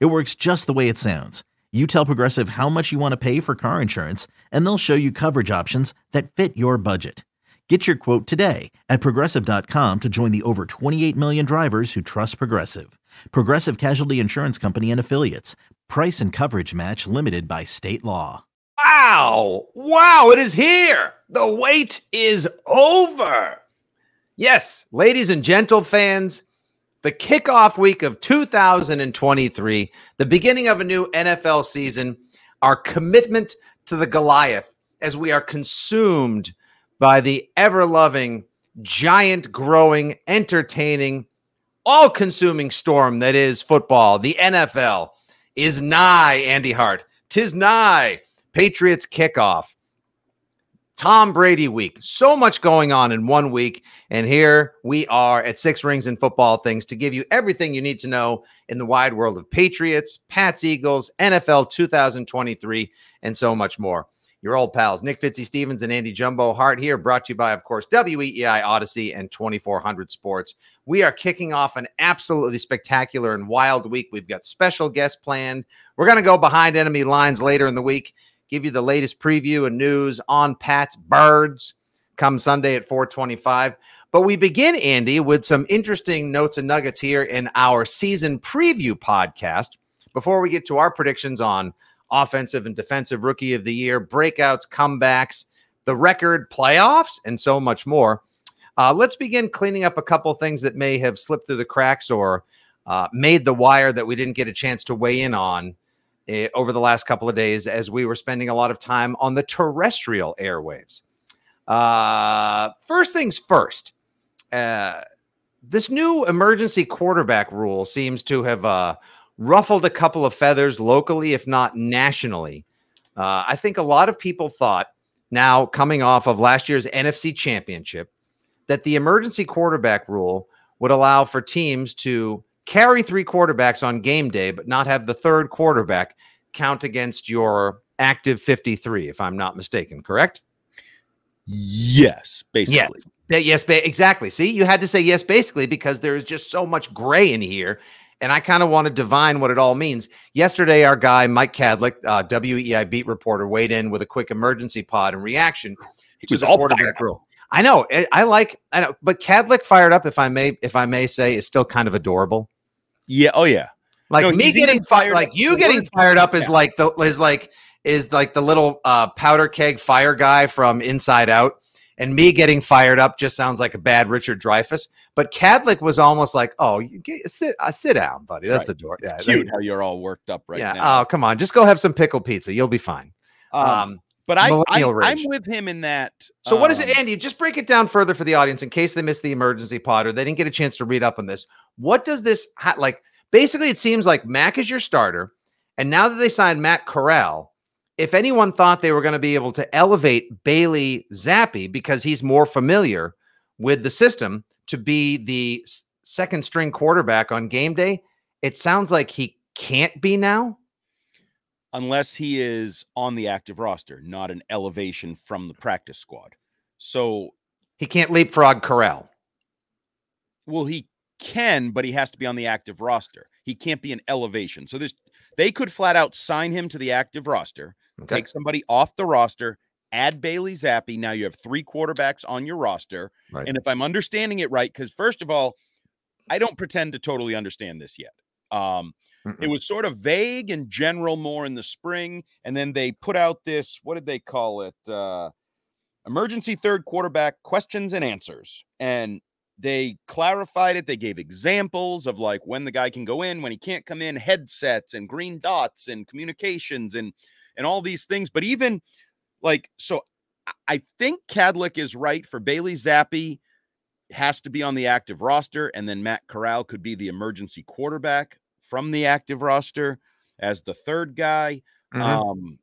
It works just the way it sounds. You tell Progressive how much you want to pay for car insurance, and they'll show you coverage options that fit your budget. Get your quote today at progressive.com to join the over 28 million drivers who trust Progressive. Progressive Casualty Insurance Company and Affiliates. Price and coverage match limited by state law. Wow! Wow, it is here. The wait is over. Yes, ladies and gentle fans, the kickoff week of 2023, the beginning of a new NFL season, our commitment to the Goliath as we are consumed by the ever loving, giant growing, entertaining, all consuming storm that is football, the NFL, is nigh, Andy Hart. Tis nigh. Patriots kickoff. Tom Brady week. So much going on in one week. And here we are at Six Rings and Football Things to give you everything you need to know in the wide world of Patriots, Pats, Eagles, NFL 2023, and so much more. Your old pals, Nick Fitzy Stevens and Andy Jumbo Hart here, brought to you by, of course, WEEI Audacy and 2400 Sports. We are kicking off an absolutely spectacular and wild week. We've got special guests planned. We're going to go behind enemy lines later in the week, give you the latest preview and news on Pat's Birds come Sunday at 425. But we begin, Andy, with some interesting notes and nuggets here in our season preview podcast before we get to our predictions on offensive and defensive rookie of the year, breakouts, comebacks, the record, playoffs, and so much more. Uh, let's begin cleaning up a couple things that may have slipped through the cracks or uh, made the wire that we didn't get a chance to weigh in on uh, over the last couple of days as we were spending a lot of time on the terrestrial airwaves. Uh, first things first, uh, this new emergency quarterback rule seems to have uh, ruffled a couple of feathers locally, if not nationally. Uh, I think a lot of people thought now, coming off of last year's NFC championship, that the emergency quarterback rule would allow for teams to carry three quarterbacks on game day, but not have the third quarterback count against your active 53, if I'm not mistaken, correct? Yes, basically. Yes, yes, ba- exactly. See, you had to say yes, basically, because there's just so much gray in here and I kind of want to divine what it all means. Yesterday, our guy Mike Kadlick, uh, WEEI beat reporter, weighed in with a quick emergency pod and reaction. He was all quarterback rule. I know. I, I, like. I know, but Kadlick fired up. If I may, if I may say, is still kind of adorable. Yeah. Oh yeah. Like no, me getting fired, like you getting fired up is yeah. like the is like is like the little uh, powder keg fire guy from Inside Out and me getting fired up just sounds like a bad Richard Dreyfuss. But Kadlick was almost like, "Oh, you get, sit, uh, sit down, buddy. That's right. adorable. Yeah, cute how you're all worked up right yeah, now. Oh, come on, just go have some pickle pizza. You'll be fine." Um, um but I, I am with him in that. So, um, what is it, um, Andy? Just break it down further for the audience in case they missed the emergency pod or they didn't get a chance to read up on this. What does this like? Basically, it seems like Mac is your starter, and now that they signed Matt Corral, if anyone thought they were going to be able to elevate Bailey Zappe because he's more familiar with the system to be the second string quarterback on game day, it sounds like he can't be now. Unless he is on the active roster, not an elevation from the practice squad. So he can't leapfrog Corral. Well, he can, but he has to be on the active roster. He can't be an elevation. So this they could flat out sign him to the active roster Okay. Take somebody off the roster, add Bailey Zappe. Now you have three quarterbacks on your roster. Right. And if I'm understanding it right, because first of all, I don't pretend to totally understand this yet. Um, it was sort of vague and general more in the spring. And then they put out this, what did they call it? Uh, emergency third quarterback questions and answers. And they clarified it. They gave examples of like when the guy can go in, when he can't come in, headsets and green dots and communications and and all these things. But even like, so I think Kadlick is right for Bailey Zappe has to be on the active roster, and then Matt Corral could be the emergency quarterback from the active roster. as the third guy. Mm-hmm. Um,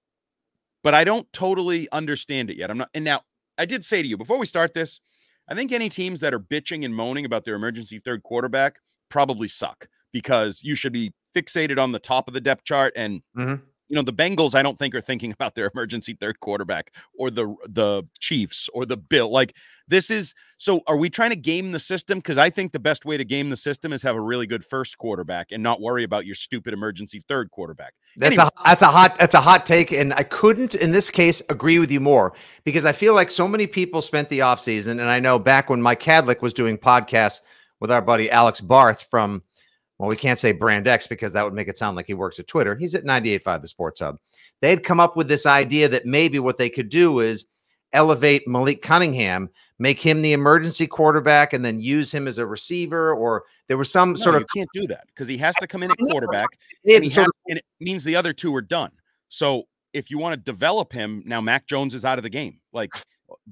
but I don't totally understand it yet. I'm not. And now I did say to you before we start this, I think any teams that are bitching and moaning about their emergency third quarterback probably suck because you should be fixated on the top of the depth chart and mm-hmm you know the Bengals I don't think are thinking about their emergency third quarterback or the the Chiefs or the Bill like this is so are we trying to game the system because I think the best way to game the system is have a really good first quarterback and not worry about your stupid emergency third quarterback. That's anyway. a that's a hot that's a hot take and I couldn't in this case agree with you more because I feel like so many people spent the offseason and I know back when Mike Kadlick was doing podcasts with our buddy Alex Barth from well, we can't say Brand X because that would make it sound like he works at Twitter. He's at 98.5, the Sports Hub. They had come up with this idea that maybe what they could do is elevate Malik Cunningham, make him the emergency quarterback, and then use him as a receiver. Or there was some no, sort of. can't do that because he has to come in at quarterback. And, has, and it means the other two are done. So if you want to develop him, now Mac Jones is out of the game. Like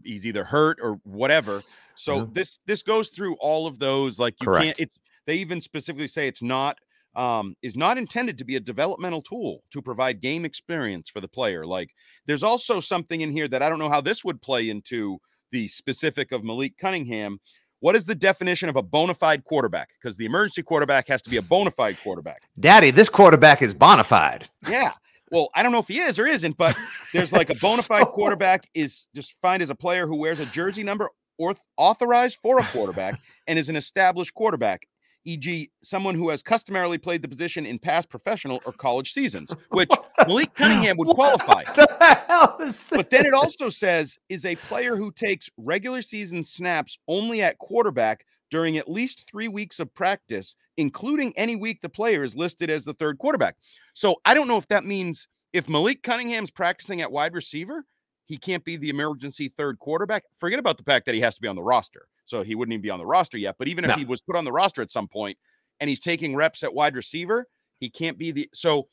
he's either hurt or whatever. So mm-hmm. this this goes through all of those. Like you Correct. can't. It's they even specifically say it's not um, is not intended to be a developmental tool to provide game experience for the player. Like there's also something in here that I don't know how this would play into the specific of Malik Cunningham. What is the definition of a bona fide quarterback? Because the emergency quarterback has to be a bona fide quarterback. Daddy, this quarterback is bona fide. Yeah. Well, I don't know if he is or isn't, but there's like a bona fide so... quarterback is just defined as a player who wears a jersey number or authorized for a quarterback and is an established quarterback e.g., someone who has customarily played the position in past professional or college seasons, which Malik Cunningham would qualify. The but then it also says is a player who takes regular season snaps only at quarterback during at least three weeks of practice, including any week the player is listed as the third quarterback. So I don't know if that means if Malik Cunningham's practicing at wide receiver, he can't be the emergency third quarterback. Forget about the fact that he has to be on the roster. So he wouldn't even be on the roster yet. But even if no. he was put on the roster at some point and he's taking reps at wide receiver, he can't be the. So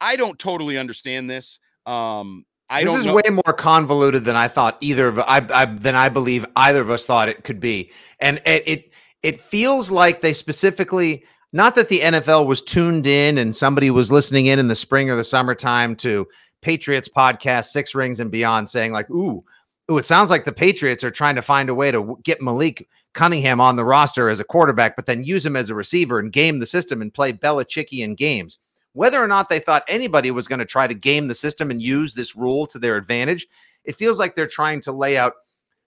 I don't totally understand this. Um, I this is know. way more convoluted than I thought either of I, I than I believe either of us thought it could be, and it, it it feels like they specifically not that the NFL was tuned in and somebody was listening in in the spring or the summertime to Patriots podcast Six Rings and Beyond saying like, "Ooh, ooh, it sounds like the Patriots are trying to find a way to get Malik Cunningham on the roster as a quarterback, but then use him as a receiver and game the system and play Belichickian games. Whether or not they thought anybody was going to try to game the system and use this rule to their advantage, it feels like they're trying to lay out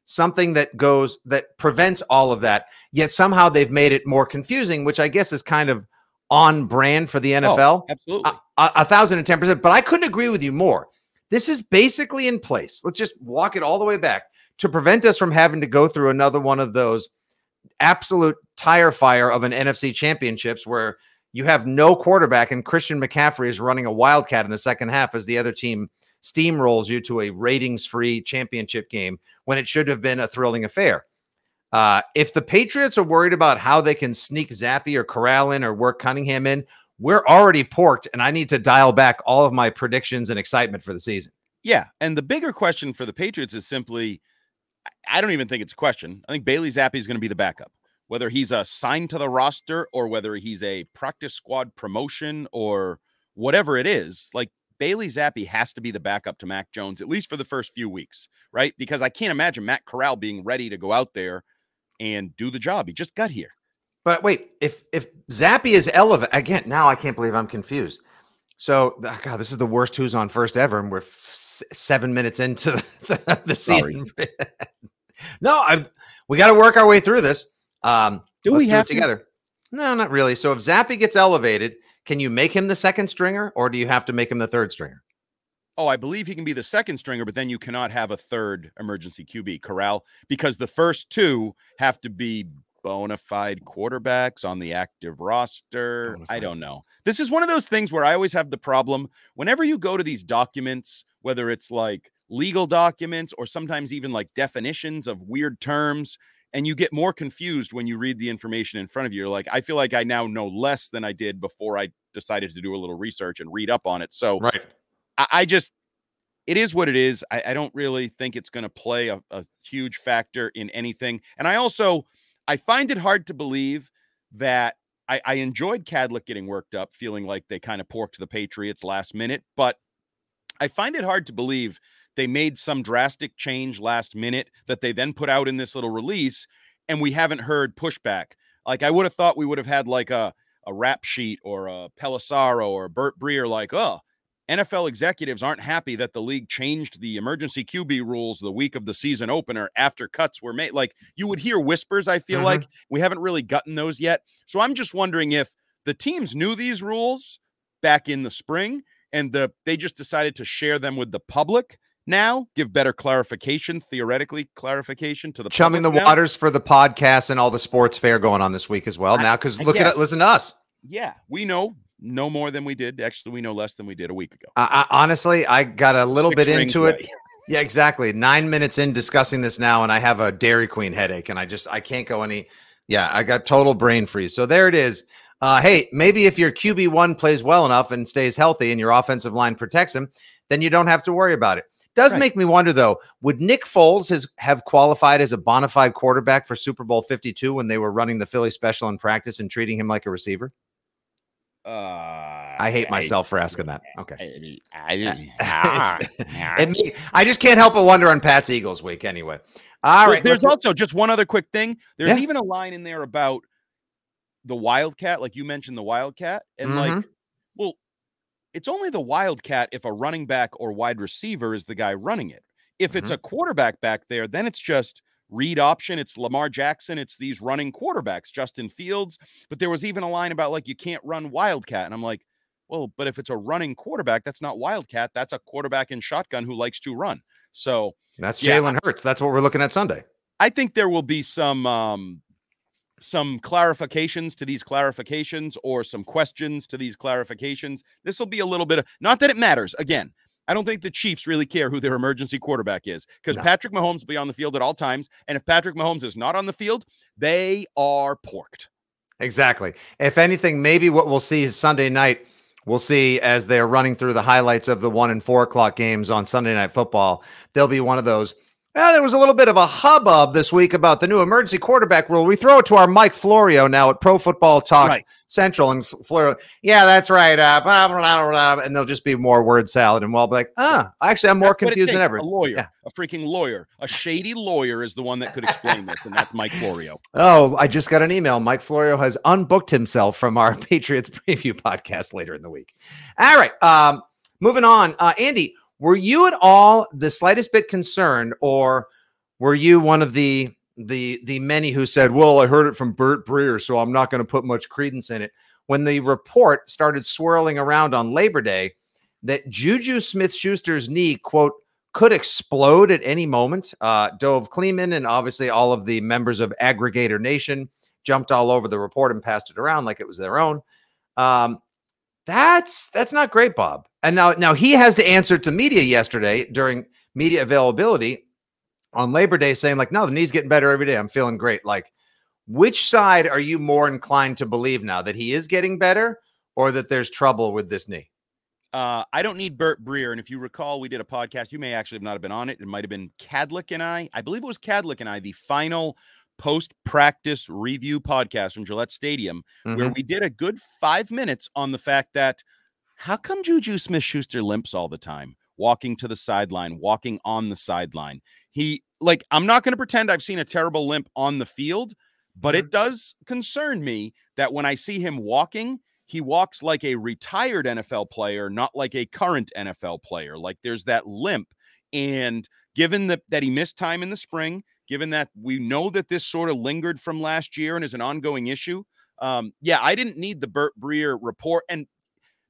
something that goes that prevents all of that. Yet somehow they've made it more confusing, which I guess is kind of on brand for the NFL. Oh, absolutely. A, a, a thousand and ten percent. But I couldn't agree with you more. This is basically in place. Let's just walk it all the way back to prevent us from having to go through another one of those absolute tire fire of an NFC championships where you have no quarterback and Christian McCaffrey is running a wildcat in the second half as the other team steamrolls you to a ratings free championship game when it should have been a thrilling affair. Uh, if the Patriots are worried about how they can sneak Zappe or Corral in or work Cunningham in, we're already porked, and I need to dial back all of my predictions and excitement for the season. Yeah. And the bigger question for the Patriots is simply I don't even think it's a question. I think Bailey Zappe is going to be the backup, whether he's assigned to the roster or whether he's a practice squad promotion or whatever it is. Like Bailey Zappe has to be the backup to Mac Jones, at least for the first few weeks, right? Because I can't imagine Matt Corral being ready to go out there and do the job. He just got here. But wait, if if Zappe is elevated again, now I can't believe I'm confused. So, God, this is the worst who's on first ever, and we're f- seven minutes into the, the season. no, I've we got to work our way through this. Um, do we have do together? To? No, not really. So, if Zappe gets elevated, can you make him the second stringer, or do you have to make him the third stringer? Oh, I believe he can be the second stringer, but then you cannot have a third emergency QB Corral because the first two have to be bona fide quarterbacks on the active roster. I don't know. This is one of those things where I always have the problem whenever you go to these documents, whether it's like legal documents or sometimes even like definitions of weird terms, and you get more confused when you read the information in front of you. You're like, I feel like I now know less than I did before I decided to do a little research and read up on it. So, right. I, I just, it is what it is. I, I don't really think it's going to play a, a huge factor in anything. And I also, I find it hard to believe that I, I enjoyed Kadlick getting worked up, feeling like they kind of porked the Patriots last minute, but I find it hard to believe they made some drastic change last minute that they then put out in this little release, and we haven't heard pushback. Like I would have thought we would have had like a a rap sheet or a Pelissero or Burt Breer, like, oh, NFL executives aren't happy that the league changed the emergency QB rules the week of the season opener after cuts were made. Like you would hear whispers, I feel mm-hmm. like we haven't really gotten those yet. So I'm just wondering if the teams knew these rules back in the spring and the they just decided to share them with the public now, give better clarification, theoretically clarification to the chumming the now. waters for the podcast and all the sports fair going on this week as well. I, now, because look at it, listen to us. Yeah, we know no more than we did. Actually, we know less than we did a week ago. I, honestly, I got a little Six bit into it. Yeah, exactly. Nine minutes in discussing this now, and I have a Dairy Queen headache, and I just I can't go any. Yeah, I got total brain freeze. So there it is. Uh, hey, maybe if your QB one plays well enough and stays healthy, and your offensive line protects him, then you don't have to worry about it. Does right. make me wonder though, would Nick Foles has, have qualified as a bona fide quarterback for Super Bowl 52 when they were running the Philly special in practice and treating him like a receiver? Uh, I hate myself I, for asking that. Okay. I, I, I just can't help but wonder on Pat's Eagles week anyway. All right. There's also just one other quick thing. There's yeah. even a line in there about the Wildcat, like you mentioned the Wildcat, and mm-hmm. like, well, it's only the Wildcat if a running back or wide receiver is the guy running it. If mm-hmm. it's a quarterback back there, then it's just read option. It's Lamar Jackson. It's these running quarterbacks, Justin Fields. But there was even a line about like, you can't run Wildcat. And I'm like, well, but if it's a running quarterback, that's not Wildcat. That's a quarterback in shotgun who likes to run. So that's Jalen yeah, Hurts. That's what we're looking at Sunday. I think there will be some um, some clarifications to these clarifications or some questions to these clarifications. This will be a little bit of not that it matters. Again, I don't think the Chiefs really care who their emergency quarterback is because no. Patrick Mahomes will be on the field at all times. And if Patrick Mahomes is not on the field, they are porked. Exactly. If anything, maybe what we'll see is Sunday night. We'll see as they're running through the highlights of the one and four o'clock games on Sunday Night Football. There'll be one of those well, there was a little bit of a hubbub this week about the new emergency quarterback rule. We throw it to our Mike Florio now at Pro Football Talk right. Central, and Florio, yeah, that's right. Uh, blah, blah, blah, and there'll just be more word salad, and we'll be like, ah, actually, I'm more that's confused than ever. A lawyer, yeah. a freaking lawyer, a shady lawyer is the one that could explain this, and that's Mike Florio. Oh, I just got an email. Mike Florio has unbooked himself from our Patriots preview podcast later in the week. All right, um, moving on. Uh, Andy, were you at all the slightest bit concerned, or were you one of the the the many who said, "Well, I heard it from Bert Breer, so I'm not going to put much credence in it." When the report started swirling around on Labor Day that Juju Smith-Schuster's knee, quote, could explode at any moment. Uh, Dov Kleiman and obviously all of the members of Aggregator Nation jumped all over the report and passed it around like it was their own. Um, that's that's not great, Bob. And now now he has to answer to media yesterday during media availability on Labor Day saying like, "No, the knee's getting better every day. I'm feeling great." Like, which side are you more inclined to believe now that he is getting better or that there's trouble with this knee? Uh, I don't need Burt Breer. And if you recall, we did a podcast. You may actually have not have been on it. It might have been Kadlick and I. I believe it was Kadlick and I, the final post practice review podcast from Gillette Stadium, mm-hmm. where we did a good five minutes on the fact that how come Juju Smith Schuster limps all the time, walking to the sideline, walking on the sideline? He, like, I'm not going to pretend I've seen a terrible limp on the field, but mm-hmm. it does concern me that when I see him walking, he walks like a retired NFL player, not like a current NFL player. Like, there's that limp. And given that, that he missed time in the spring, given that we know that this sort of lingered from last year and is an ongoing issue. Um, yeah, I didn't need the Burt Breer report. And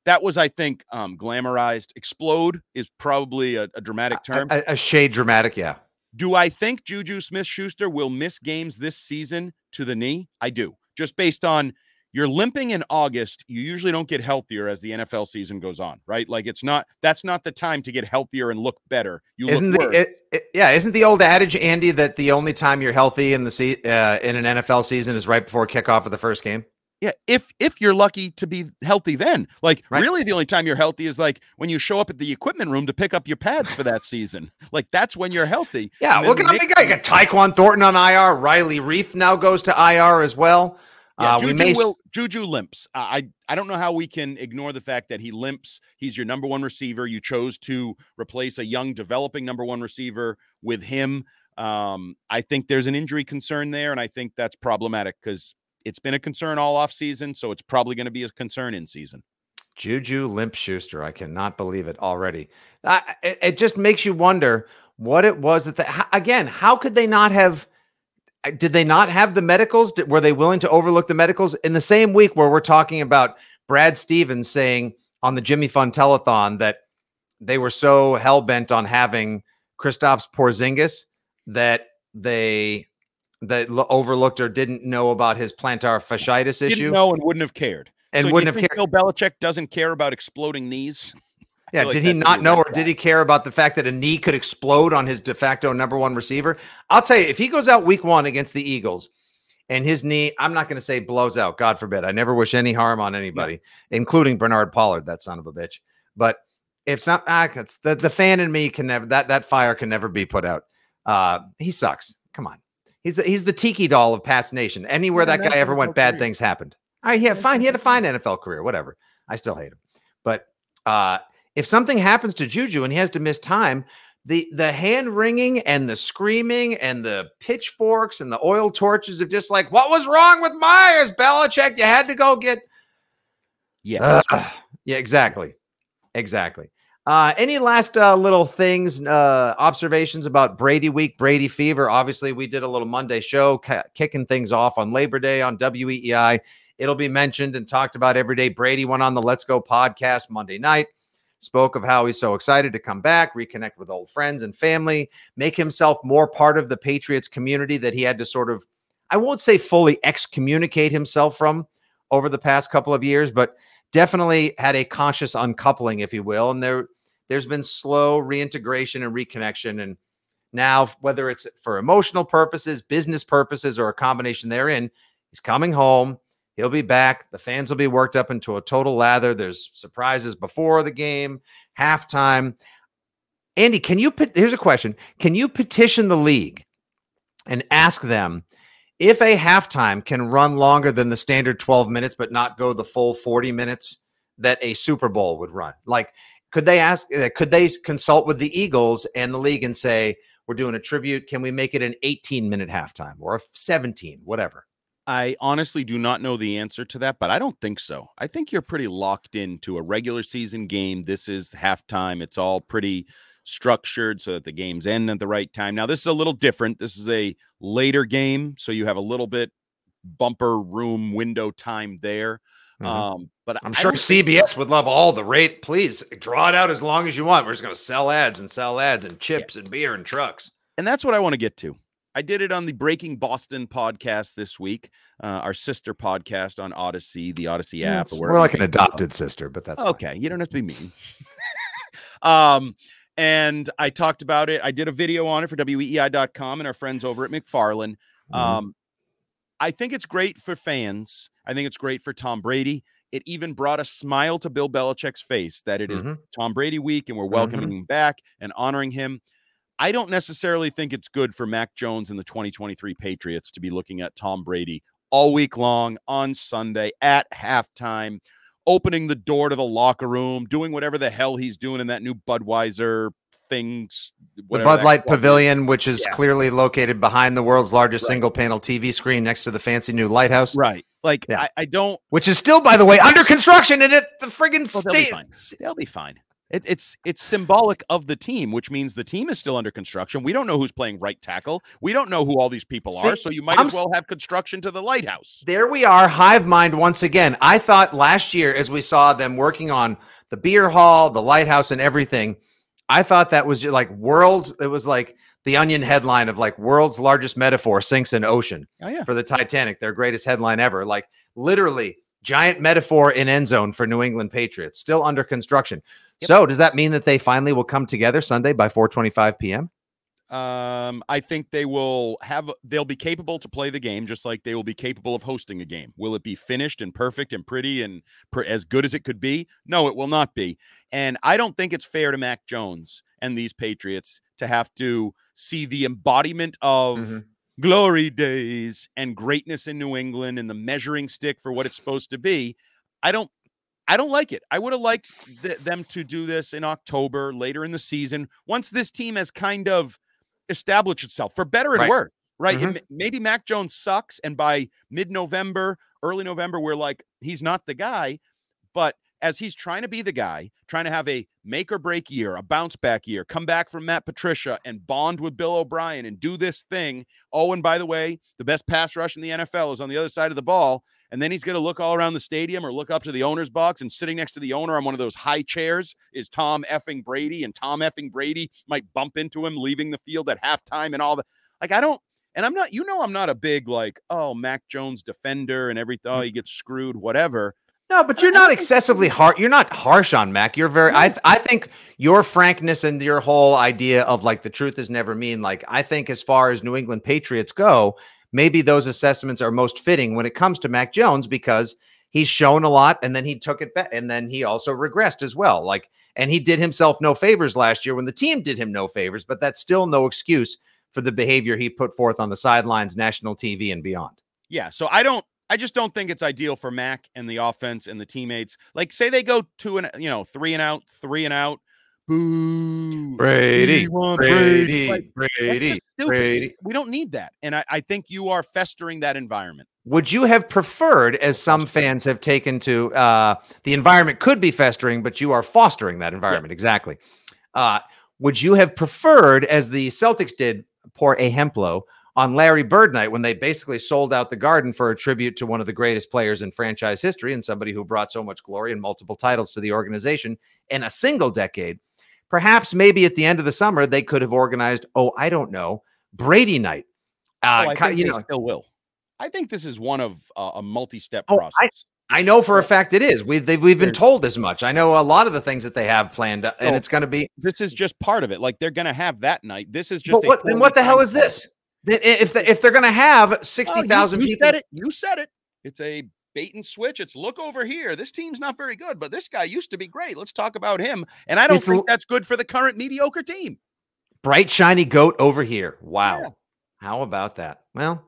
that was, I think, um, glamorized. Explode is probably a, a dramatic term. A, a, shade dramatic, yeah. Do I think Juju Smith Schuster will miss games this season to the knee? I do, just based on you're limping in August, you usually don't get healthier as the NFL season goes on, right? Like it's not that's not the time to get healthier and look better. You isn't the, it, it, yeah, isn't the old adage, Andy, that the only time you're healthy in the se- uh, in an NFL season is right before kickoff of the first game? Yeah, if if you're lucky to be healthy, then like right. really the only time you're healthy is like when you show up at the equipment room to pick up your pads for that season. Like that's when you're healthy. Yeah, look at how many guys. You got Tyquan Thornton on IR. Riley Reiff now goes to IR as well. Yeah, uh, Juju, we may... will, Juju limps. I I don't know how we can ignore the fact that he limps. He's your number one receiver. You chose to replace a young, developing number one receiver with him. Um, I think there's an injury concern there, and I think that's problematic because it's been a concern all off season, so it's probably going to be a concern in season. Juju Limp Schuster. I cannot believe it already. It, it, just makes you wonder what it was that, again, how could they not have? Uh, did they not have the medicals? Did, were they willing to overlook the medicals in the same week where we're talking about Brad Stevens saying on the Jimmy Fund telethon that they were so hell bent on having Kristaps Porzingis that they that overlooked or didn't know about his plantar fasciitis didn't issue? know and wouldn't have cared. And so wouldn't have cared. Bill Belichick doesn't care about exploding knees. Yeah, like did he not know, or did he care about the fact that a knee could explode on his de facto number one receiver? I'll tell you, if he goes out week one against the Eagles and his knee, I'm not going to say blows out. God forbid. I never wish any harm on anybody, yeah. including Bernard Pollard, that son of a bitch. But if not, ah, it's the, the fan in me can never that that fire can never be put out. Uh, he sucks. Come on. He's the, he's the tiki doll of Pat's Nation. Anywhere that guy ever went, bad things happened. All right, yeah, fine. He had a fine NFL career, whatever. I still hate him. But uh, if something happens to Juju and he has to miss time, the the hand wringing and the screaming and the pitchforks and the oil torches of just like, what was wrong with Meyers, Belichick? You had to go get. Yeah. Uh, yeah, exactly. Exactly. Uh, any last uh, little things, uh, observations about Brady Week, Brady Fever? Obviously, we did a little Monday show, ca- kicking things off on Labor Day on WEEI. It'll be mentioned and talked about every day. Brady went on the Let's Go podcast Monday night, spoke of how he's so excited to come back, reconnect with old friends and family, make himself more part of the Patriots community that he had to sort of, I won't say fully excommunicate himself from over the past couple of years, but definitely had a conscious uncoupling, if you will. And there, there's been slow reintegration and reconnection. And now, whether it's for emotional purposes, business purposes, or a combination therein, he's coming home. He'll be back. The fans will be worked up into a total lather. There's surprises before the game, halftime. Andy, can you put here's a question. Can you petition the league and ask them if a halftime can run longer than the standard 12 minutes, but not go the full 40 minutes that a Super Bowl would run? Like, could they ask? Uh, could they consult with the Eagles and the league and say we're doing a tribute? Can we make it an 18 minute halftime or a 17, whatever? I honestly do not know the answer to that, but I don't think so. I think you're pretty locked into a regular season game. This is halftime. It's all pretty structured so that the games end at the right time. Now, this is a little different. This is a later game, so you have a little bit bumper room window time there. Mm-hmm. Um, but I'm sure CBS would love all the rate. Please draw it out as long as you want. We're just going to sell ads and sell ads and chips yeah. and beer and trucks. And that's what I want to get to. I did it on the Breaking Boston podcast this week, uh, our sister podcast on Audacy, the Audacy app. Yeah, we're like an adopted sister, but that's okay. Fine. You don't have to be mean. um, and I talked about it. I did a video on it for weei.com and our friends over at McFarland. Mm-hmm. Um, I think it's great for fans. I think it's great for Tom Brady. It even brought a smile to Bill Belichick's face that it is mm-hmm. Tom Brady week and we're welcoming mm-hmm. him back and honoring him. I don't necessarily think it's good for Mac Jones and the 2023 Patriots to be looking at Tom Brady all week long on Sunday at halftime opening the door to the locker room, doing whatever the hell he's doing in that new Budweiser things. The Bud Light Pavilion, which is yeah. clearly located behind the world's largest right. single panel TV screen next to the fancy new lighthouse. Right. Like, yeah. I, I, don't. Which is still, by the way, under construction and it the friggin' well, they'll be fine. They'll be fine. It, it's it's symbolic of the team, which means the team is still under construction. We don't know who's playing right tackle. We don't know who all these people See, are. So you might I'm, as well have construction to the lighthouse. There we are, hive mind once again. I thought last year, as we saw them working on the beer hall, the lighthouse, and everything, I thought that was just like world's. It was like the Onion headline of like world's largest metaphor sinks in ocean. Oh, yeah. For the Titanic, their greatest headline ever. Like literally giant metaphor in end zone for New England Patriots, still under construction. Yep. So does that mean that they finally will come together Sunday by 4:25 p.m.? Um, I think they will have they'll be capable to play the game just like they will be capable of hosting a game. Will it be finished and perfect and pretty and per, as good as it could be? No, it will not be. And I don't think it's fair to Mac Jones and these Patriots to have to see the embodiment of mm-hmm. glory days and greatness in New England and the measuring stick for what it's supposed to be. I don't I don't like it. I would have liked th- them to do this in October, later in the season, once this team has kind of established itself for better and right. worse. Right. Mm-hmm. maybe Mac Jones sucks. And by mid November, early November, we're like, he's not the guy. But as he's trying to be the guy, trying to have a make or break year, a bounce back year, come back from Matt Patricia and bond with Bill O'Brien and do this thing. Oh, and by the way, the best pass rush in the NFL is on the other side of the ball. And then he's going to look all around the stadium or look up to the owner's box and sitting next to the owner on one of those high chairs is Tom effing Brady. And Tom effing Brady might bump into him leaving the field at halftime and all the Like, I don't, and I'm not, you know, I'm not a big like, oh, Mac Jones defender and everything. Oh, he gets screwed, whatever. No, but you're not excessively hard. You're not harsh on Mac. You're very. I I think your frankness and your whole idea of like the truth is never mean. Like I think as far as New England Patriots go, maybe those assessments are most fitting when it comes to Mac Jones because he's shown a lot and then he took it back and then he also regressed as well. Like and he did himself no favors last year when the team did him no favors, but that's still no excuse for the behavior he put forth on the sidelines, national TV, and beyond. Yeah. So I don't I just don't think it's ideal for Mac and the offense and the teammates. Like, say they go two and you know three and out, three and out. Boo! Brady, Brady, Brady, Brady, Brady. We don't need that, and I, I think you are festering that environment. Would you have preferred, as some fans have taken to, uh, the environment could be festering, but you are fostering that environment? Yeah. Exactly. Uh, would you have preferred, as the Celtics did, poor Ehemplo, on Larry Bird night when they basically sold out the garden for a tribute to one of the greatest players in franchise history and somebody who brought so much glory and multiple titles to the organization in a single decade. Perhaps maybe at the end of the summer they could have organized, oh, I don't know, Brady night. Uh, oh, I think you know, still will. I think this is one of uh, a multi-step oh, process. I, I, know for a fact it is. We we've been told as much. I know a lot of the things that they have planned, uh, and it's going to be. This is just part of it. Like they're going to have that night. This is just. But what, then what the hell is this? If the, if they're going to have sixty thousand oh, people, said it. You said it. It's a bait and switch. It's look over here. This team's not very good, but this guy used to be great. Let's talk about him. And I don't it's think that's good for the current mediocre team. Bright shiny goat over here. Wow. Yeah. How about that? Well,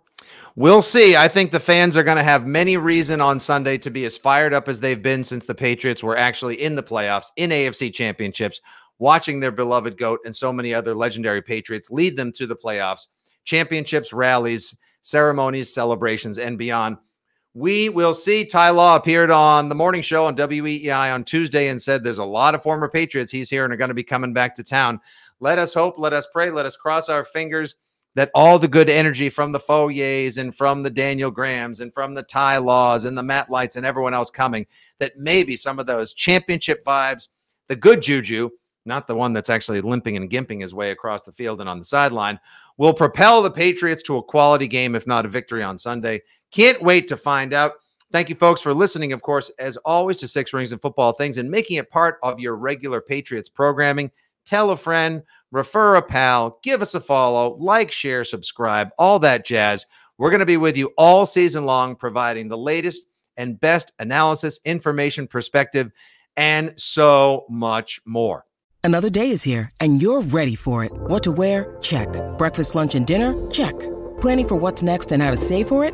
we'll see. I think the fans are going to have many reason on Sunday to be as fired up as they've been since the Patriots were actually in the playoffs in AFC championships, watching their beloved goat and so many other legendary Patriots lead them to the playoffs championships, rallies, ceremonies, celebrations, and beyond. We will see. Ty Law appeared on the morning show on WEEI on Tuesday and said there's a lot of former Patriots he's here and are going to be coming back to town. Let us hope, let us pray, let us cross our fingers that all the good energy from the Foyers and from the Daniel Grahams and from the Ty Laws and the Matt Lights and everyone else coming, that maybe some of those championship vibes, the good juju, not the one that's actually limping and gimping his way across the field and on the sideline, will propel the Patriots to a quality game, if not a victory on Sunday. Can't wait to find out. Thank you, folks, for listening, of course, as always, to Six Rings and Football Things and making it part of your regular Patriots programming. Tell a friend, refer a pal, give us a follow, like, share, subscribe, all that jazz. We're going to be with you all season long, providing the latest and best analysis, information, perspective, and so much more. Another day is here, and you're ready for it. What to wear? Check. Breakfast, lunch, and dinner? Check. Planning for what's next and how to save for it?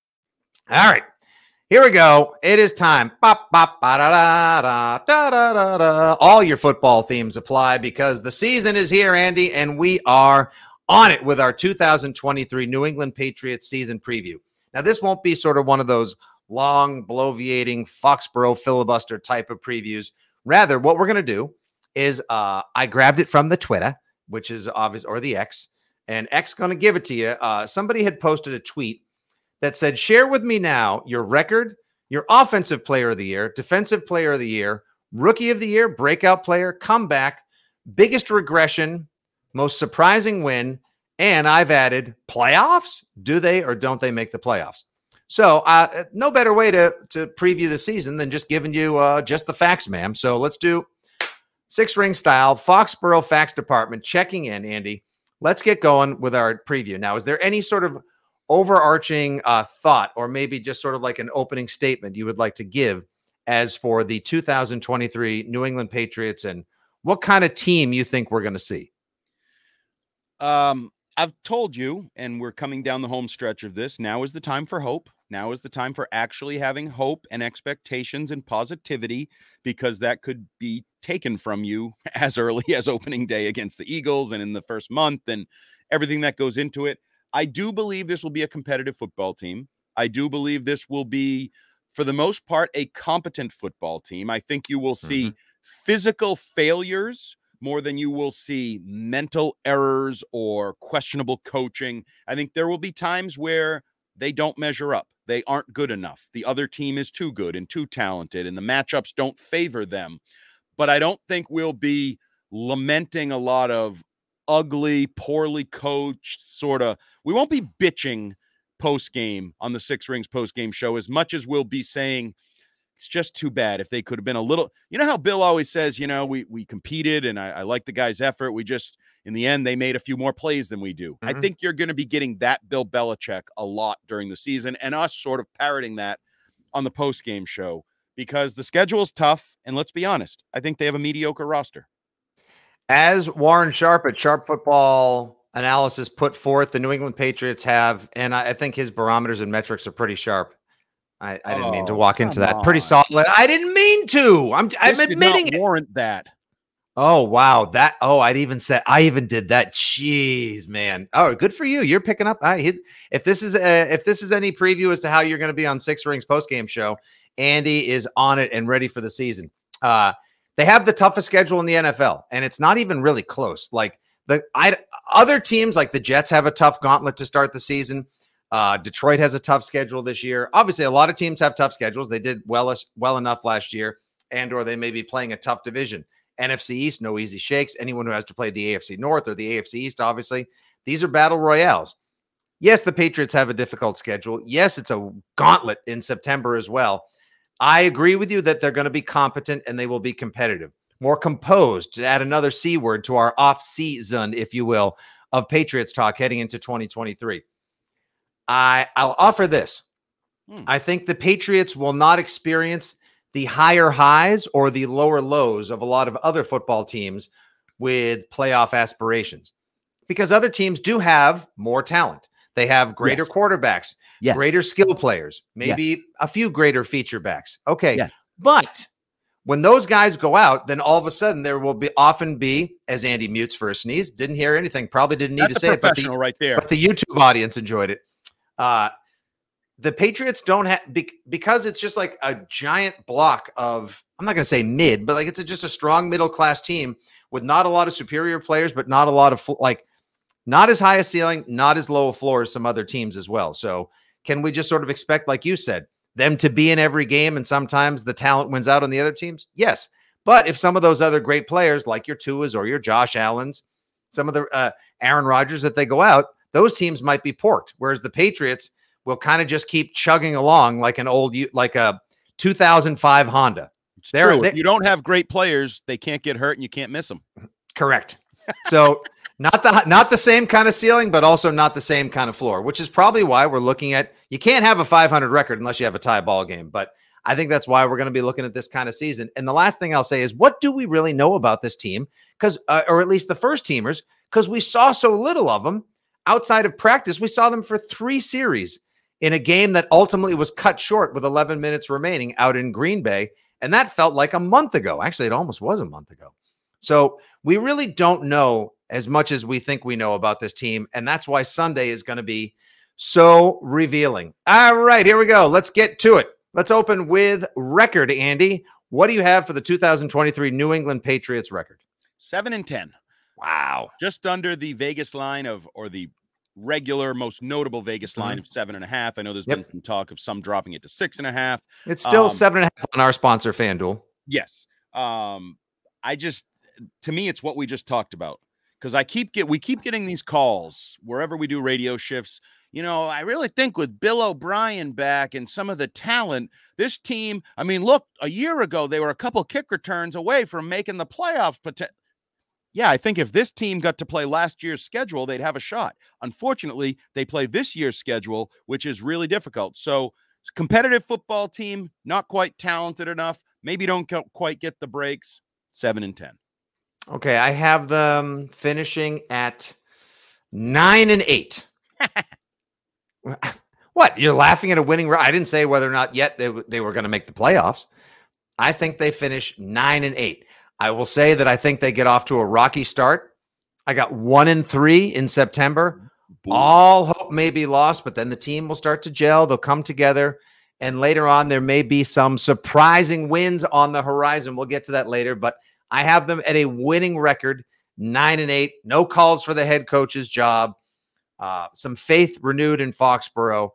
All right. Here we go. It is time. Bop, bop, da, da, da, da, da, da. All your football themes apply because the season is here, Andy, and we are on it with our 2023 New England Patriots season preview. Now, this won't be sort of one of those long, bloviating Foxborough filibuster type of previews. Rather, what we're going to do is uh, I grabbed it from the Twitter, which is obvious, or the X, and X going to give it to you. Uh, somebody had posted a tweet that said, "Share with me now your record, your offensive player of the year, defensive player of the year, rookie of the year, breakout player, comeback, biggest regression, most surprising win, and I've added playoffs. Do they or don't they make the playoffs?" So, uh, no better way to to preview the season than just giving you uh, just the facts, ma'am. So let's do six ring style Foxborough Facts Department checking in. Andy, let's get going with our preview. Now, is there any sort of overarching uh, thought, or maybe just sort of like an opening statement you would like to give as for the 2023 New England Patriots and what kind of team you think we're going to see? Um, I've told you, and we're coming down the home stretch of this. Now is the time for hope. Now is the time for actually having hope and expectations and positivity because that could be taken from you as early as opening day against the Eagles and in the first month and everything that goes into it. I do believe this will be a competitive football team. I do believe this will be, for the most part, a competent football team. I think you will see mm-hmm. physical failures more than you will see mental errors or questionable coaching. I think there will be times where they don't measure up. They aren't good enough. The other team is too good and too talented, and the matchups don't favor them. But I don't think we'll be lamenting a lot of ugly, poorly coached sort of. We won't be bitching post game on the Six Rings post game show as much as we'll be saying it's just too bad if they could have been a little. You know how Bill always says, you know, we we competed and I, I like the guy's effort. We just in the end, they made a few more plays than we do. Mm-hmm. I think you're going to be getting that Bill Belichick a lot during the season and us sort of parroting that on the post game show because the schedule is tough. And let's be honest, I think they have a mediocre roster. As Warren Sharp at Sharp Football Analysis put forth, the New England Patriots have, and I, I think his barometers and metrics are pretty sharp. I, I didn't mean to oh, walk into that. On. Pretty solid. I didn't mean to. I'm, I'm admitting it. Warrant that. Oh wow, that oh I'd even said I even did that. Jeez, man. Oh, good for you. You're picking up. Uh, his, if this is a, if this is any preview as to how you're going to be on Six Rings post game show, Andy is on it and ready for the season. Uh, they have the toughest schedule in the NFL, and it's not even really close. Like the I, other teams, like the Jets, have a tough gauntlet to start the season. Uh, Detroit has a tough schedule this year. Obviously, a lot of teams have tough schedules. They did well well enough last year, and or they may be playing a tough division. NFC East, no easy shakes. Anyone who has to play the AFC North or the AFC East, obviously, these are battle royales. Yes, the Patriots have a difficult schedule. Yes, it's a gauntlet in September as well. I agree with you that they're going to be competent and they will be competitive, more composed, to add another C word to our off season, if you will, of Patriots talk heading into 2023. I, I'll offer this. Hmm. I think the Patriots will not experience the higher highs or the lower lows of a lot of other football teams with playoff aspirations because other teams do have more talent. They have greater yes. quarterbacks, yes. greater skill players, maybe yes. a few greater feature backs. Okay. But when those guys go out, then all of a sudden there will be often be, as Andy mutes for a sneeze, didn't hear anything, probably didn't need That's to say it, but the, right there. but the YouTube audience enjoyed it. Uh, the Patriots don't have because it's just like a giant block of I'm not going to say mid, but like it's a, just a strong middle class team with not a lot of superior players, but not a lot of like not as high a ceiling, not as low a floor as some other teams as well. So can we just sort of expect, like you said, them to be in every game and sometimes the talent wins out on the other teams? Yes. But if some of those other great players, like your Tuas or your Josh Allens, some of the uh, Aaron Rodgers, that they go out, those teams might be porked. Whereas the Patriots, will kind of just keep chugging along like an old like a 2005 Honda. There, if you don't have great players, they can't get hurt and you can't miss them. Correct. So not the not the same kind of ceiling, but also not the same kind of floor, which is probably why we're looking at. You can't have a 500 record unless you have a tie ball game, but I think that's why we're going to be looking at this kind of season. And the last thing I'll say is, what do we really know about this team? Because, uh, or at least the first teamers, because we saw so little of them outside of practice. We saw them for three series in a game that ultimately was cut short with 11 minutes remaining out in Green Bay. And that felt like a month ago. Actually, it almost was a month ago. So we really don't know as much as we think we know about this team. And that's why Sunday is going to be so revealing. All right, here we go. Let's get to it. Let's open with record, Andy. What do you have for the 2023 New England Patriots record? Seven and 10. Wow. Just under the Vegas line of, or the regular, most notable Vegas line mm-hmm. of seven and a half. I know there's yep. been some talk of some dropping it to six and a half. It's still um, seven and a half on our sponsor, FanDuel. Yes. Um, I just, to me, it's what we just talked about because I keep get we keep getting these calls wherever we do radio shifts. You know, I really think with Bill O'Brien back and some of the talent, this team. I mean, look, a year ago they were a couple kick returns away from making the playoffs. But yeah, I think if this team got to play last year's schedule, they'd have a shot. Unfortunately, they play this year's schedule, which is really difficult. So, competitive football team, not quite talented enough. Maybe don't quite get the breaks. Seven and ten. Okay, I have them finishing at nine and eight. what? You're laughing at a winning? I didn't say whether or not yet they, they were going to make the playoffs. I think they finish nine and eight. I will say that I think they get off to a rocky start. I got one and three in September. Boom. All hope may be lost, but then the team will start to gel. They'll come together. And later on, there may be some surprising wins on the horizon. We'll get to that later. But I have them at a winning record, nine and eight. No calls for the head coach's job. Uh, some faith renewed in Foxborough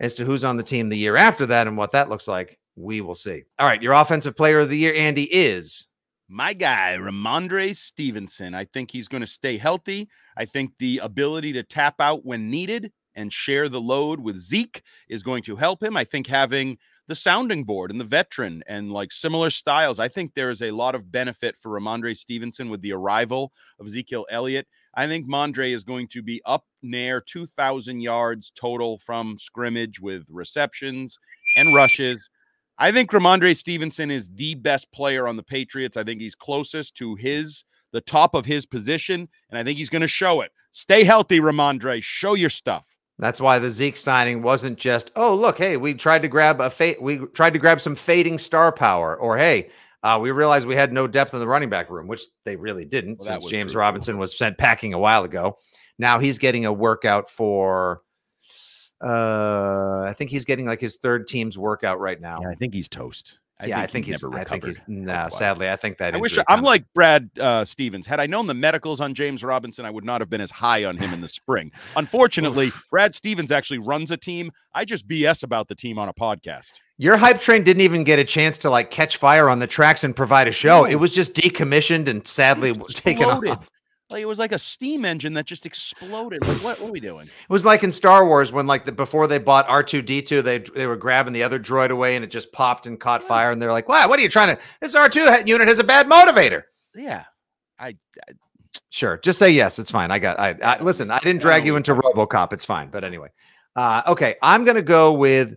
as to who's on the team the year after that and what that looks like. We will see. All right, your offensive player of the year, Andy, is my guy, Rhamondre Stevenson. I think he's going to stay healthy. I think the ability to tap out when needed and share the load with Zeke is going to help him. I think having the sounding board and the veteran and like similar styles. I think there is a lot of benefit for Rhamondre Stevenson with the arrival of Ezekiel Elliott. I think Mondre is going to be up near 2,000 yards total from scrimmage with receptions and rushes. I think Rhamondre Stevenson is the best player on the Patriots. I think he's closest to his, the top of his position, and I think he's going to show it. Stay healthy, Rhamondre. Show your stuff. That's why the Zeke signing wasn't just, oh, look, hey, we tried to grab a fate, we tried to grab some fading star power, or hey, uh, we realized we had no depth in the running back room, which they really didn't well, since James true. Robinson was sent packing a while ago. Now he's getting a workout for uh I think he's getting like his third team's workout right now. Yeah, I think he's toast. I yeah, think I think he's. I think he's. Nah, sadly, I think that. I wish I'm like Brad uh, Stevens. Had I known the medicals on James Robinson, I would not have been as high on him in the spring. Unfortunately, Brad Stevens actually runs a team. I just BS about the team on a podcast. Your hype train didn't even get a chance to like catch fire on the tracks and provide a show. No. It was just decommissioned and sadly taken off. Like it was like a steam engine that just exploded. Like what, what are we doing? It was like in Star Wars when like the, before they bought R two D two, they they were grabbing the other droid away and it just popped and caught fire. And they're like, "Wow, what are you trying to? This R two unit has a bad motivator." Yeah, I, I sure. Just say yes. It's fine. I got. I, I listen. I didn't drag you into RoboCop. It's fine. But anyway, uh, okay. I'm gonna go with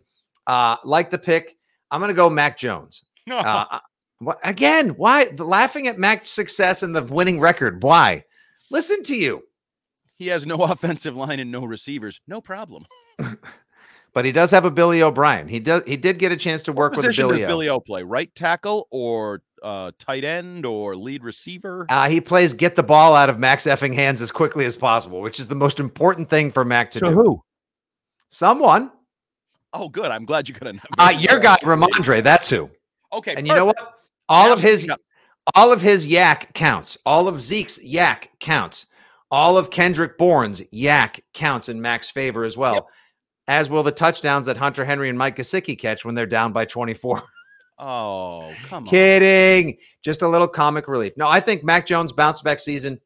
uh, like the pick. I'm gonna go Mac Jones. Uh, uh, what, again, why the laughing at Mac's success and the winning record? Why? Listen to you. He has no offensive line and no receivers. No problem. but he does have a Billy O'Brien. He does. He did get a chance to work what with Billy. Does Billy O play right tackle or uh, tight end or lead receiver? Uh, he plays get the ball out of Mac's effing hands as quickly as possible, which is the most important thing for Mac to, to do. Who? Someone. Oh, good. I'm glad you could have. Uh, your guy, Rhamondre. That's who. Okay. And perfect. you know what? All now of his all of his YAC counts. All of Zeke's YAC counts. All of Kendrick Bourne's YAC counts in Mac's favor as well, yep. as will the touchdowns that Hunter Henry and Mike Gesicki catch when they're down by 24. Oh, come on. Kidding. Just a little comic relief. No, I think Mac Jones' bounce back season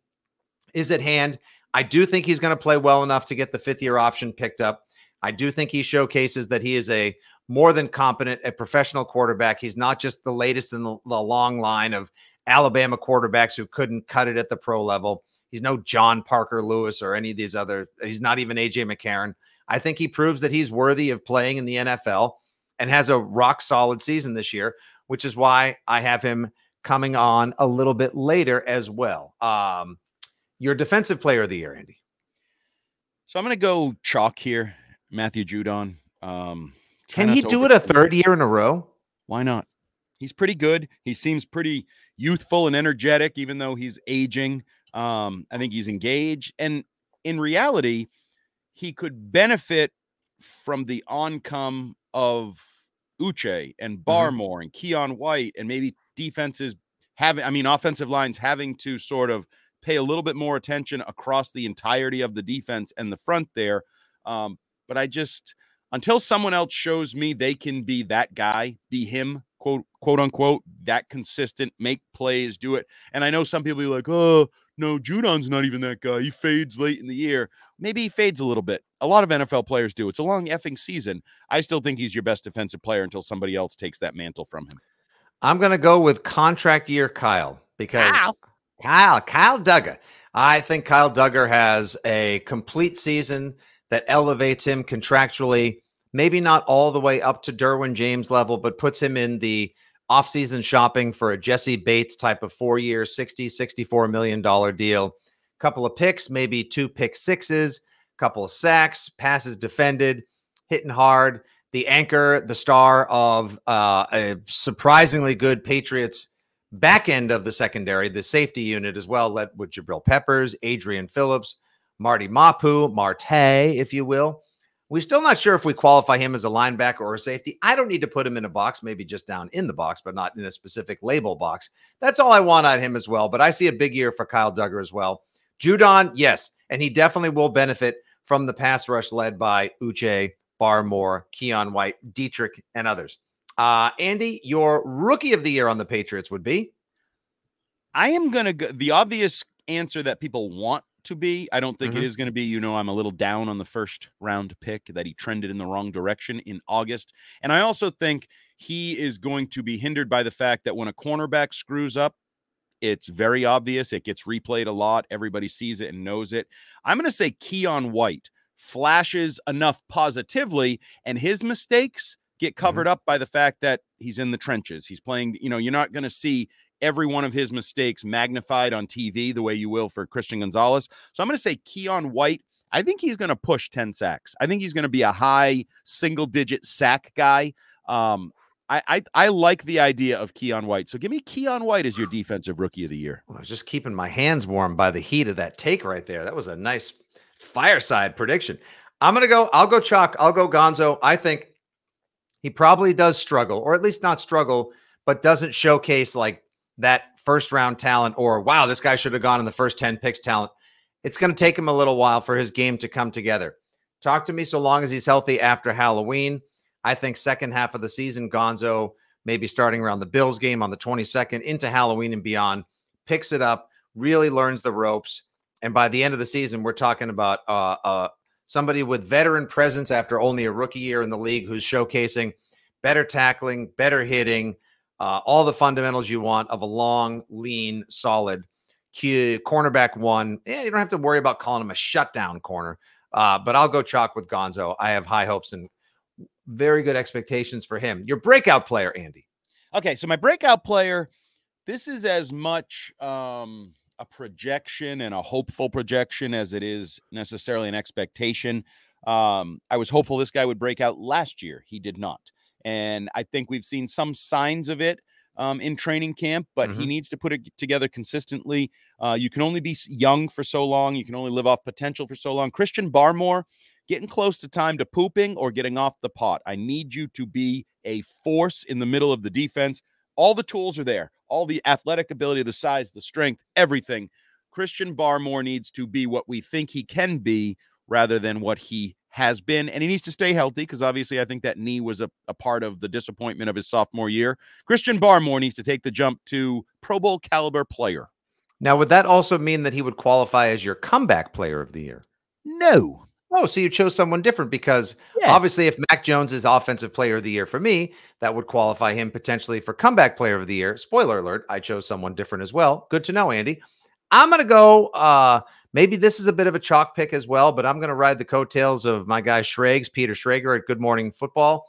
is at hand. I do think he's going to play well enough to get the fifth year option picked up. I do think he showcases that he is a more than competent, a professional quarterback. He's not just the latest in the, the long line of Alabama quarterbacks who couldn't cut it at the pro level. He's no John Parker Lewis or any of these other, he's not even AJ McCarron. I think he proves that he's worthy of playing in the NFL and has a rock solid season this year, which is why I have him coming on a little bit later as well. Um, your defensive player of the year, Andy. So I'm going to go chalk here, Matthew Judon. Um, Can he do it a third year in a row? Why not? He's pretty good. He seems pretty youthful and energetic, even though he's aging. Um, I think he's engaged. And in reality, he could benefit from the oncome of Uche and Mm-hmm. Barmore and Keion White and maybe defenses having, I mean, offensive lines having to sort of pay a little bit more attention across the entirety of the defense and the front there. Um, but I just, until someone else shows me they can be that guy, be him, quote, quote unquote, that consistent, make plays, do it. And I know some people be like, oh, no, Judon's not even that guy. He fades late in the year. Maybe he fades a little bit. A lot of NFL players do. It's a long effing season. I still think he's your best defensive player until somebody else takes that mantle from him. I'm going to go with contract year Kyle because Kyle. Kyle, Kyle Dugger. I think Kyle Dugger has a complete season that elevates him contractually, maybe not all the way up to Derwin James level, but puts him in the offseason shopping for a Jessie Bates type of four year, 60, 64 million dollar deal. Couple of picks, maybe two pick sixes, couple of sacks, passes defended, hitting hard. The anchor, the star of uh, a surprisingly good Patriots back end of the secondary, the safety unit as well, led with Jabril Peppers, Adrian Phillips, Marte Mapu, Marte, if you will. We're still not sure if we qualify him as a linebacker or a safety. I don't need to put him in a box, maybe just down in the box, but not in a specific label box. That's all I want on him as well. But I see a big year for Kyle Dugger as well. Judon, yes, and he definitely will benefit from the pass rush led by Uche, Barmore, Keion White, Deatrich, and others. Uh, Andy, your rookie of the year on the Patriots would be I am going to go the obvious answer that people want to be. I don't think it Mhm. is going to be, you know, I'm a little down on the first round pick that he trended in the wrong direction in August. And I also think he is going to be hindered by the fact that when a cornerback screws up, it's very obvious. It gets replayed a lot. Everybody sees it and knows it. I'm going to say Keion White flashes enough positively, and his mistakes get covered up by the fact that he's in the trenches. He's playing, you know, you're not going to see every one of his mistakes magnified on TV the way you will for Christian Gonzalez. So I'm going to say Keion White. I think he's going to push 10 sacks. I think he's going to be a high single digit sack guy. Um, I, I I like the idea of Keion White. So give me Keion White as your defensive rookie of the year. I was just keeping my hands warm by the heat of that take right there. That was a nice fireside prediction. I'm going to go, I'll go Chalk, I'll go Gonzo. I think he probably does struggle, or at least not struggle, but doesn't showcase like that first round talent or wow, this guy should have gone in the first 10 picks talent. It's going to take him a little while for his game to come together. Talk to me so long as he's healthy after Halloween. I think second half of the season, Gonzo, maybe starting around the Bills game on the 22nd into Halloween and beyond, picks it up, really learns the ropes. And by the end of the season, we're talking about uh, uh, somebody with veteran presence after only a rookie year in the league who's showcasing better tackling, better hitting, uh, all the fundamentals you want of a long, lean, solid Q, cornerback one. Yeah, you don't have to worry about calling him a shutdown corner. Uh, but I'll go chalk with Gonzo. I have high hopes and very good expectations for him. Your breakout player, Andy. Okay, so my breakout player, this is as much um, a projection and a hopeful projection as it is necessarily an expectation. Um, I was hopeful this guy would break out last year. He did not. And I think we've seen some signs of it um, in training camp, but he Mhm. needs to put it together consistently. Uh, you can only be young for so long. You can only live off potential for so long. Christian Barmore, getting close to time to pooping or getting off the pot. I need you to be a force in the middle of the defense. All the tools are there, all the athletic ability, the size, the strength, everything. Christian Barmore needs to be what we think he can be rather than what he has been. And he needs to stay healthy because obviously I think that knee was a, a part of the disappointment of his sophomore year. Christian Barmore needs to take the jump to Pro Bowl caliber player. Now, would that also mean that he would qualify as your comeback player of the year? No. Oh, so you chose someone different because Yes. obviously, if Mac Jones is offensive player of the year for me, that would qualify him potentially for comeback player of the year. Spoiler alert, I chose someone different as well. Good to know, Andy. I'm going to go. Uh, maybe this is a bit of a chalk pick as well, but I'm going to ride the coattails of my guy Schrags, Peter Schrager at Good Morning Football.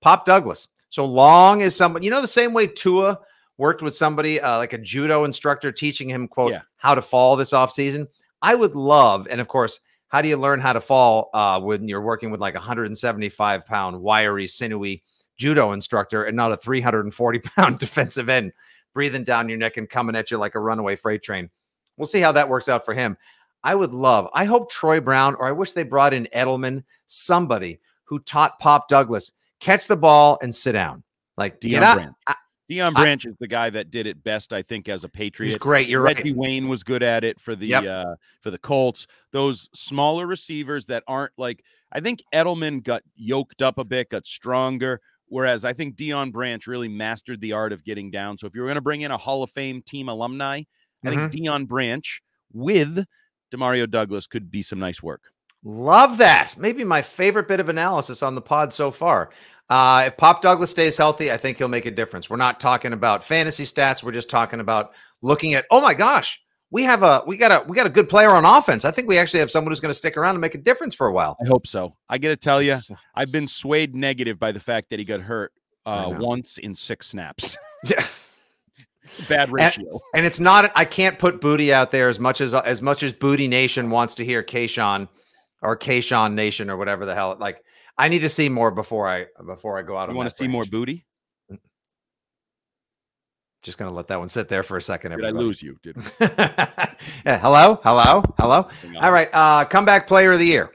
Pop Douglas. So long as someone, you know, the same way Tua worked with somebody uh, like a judo instructor teaching him, quote, Yeah. how to fall this offseason. I would love, and of course, how do you learn how to fall uh, when you're working with like a 175 pound, wiry, sinewy judo instructor and not a 340 pound defensive end breathing down your neck and coming at you like a runaway freight train? We'll see how that works out for him. I would love, I hope Troy Brown, or I wish they brought in Edelman, somebody who taught Pop Douglas catch the ball and sit down. Like Deion Branch. I, Deion Branch I, is the guy that did it best, I think, as a Patriot. He's great. You're Reggie right. Wayne was good at it for the yep. uh, for the Colts. Those smaller receivers that aren't like I think Edelman got yoked up a bit, got stronger. Whereas I think Deion Branch really mastered the art of getting down. So if you're going to bring in a Hall of Fame team alumni, I mm-hmm. think Deion Branch with Demario Douglas could be some nice work. Love that. Maybe my favorite bit of analysis on the pod so far. Uh, if Pop Douglas stays healthy, I think he'll make a difference. We're not talking about fantasy stats. We're just talking about looking at, oh my gosh, we have a we got a we got a good player on offense. I think we actually have someone who's going to stick around and make a difference for a while. I hope so. I got to tell you, I've been swayed negative by the fact that he got hurt uh, once in six snaps. Yeah. Bad ratio. And, and, it's not I can't put booty out there as much as as much as Booty Nation wants to hear Kayshawn or Kayshawn Nation or whatever the hell. Like I need to see more before I before I go out. You want to see more booty? Just gonna let that one sit there for a second. Did I lose you? Did yeah, hello, hello, hello. All right, uh, comeback player of the year.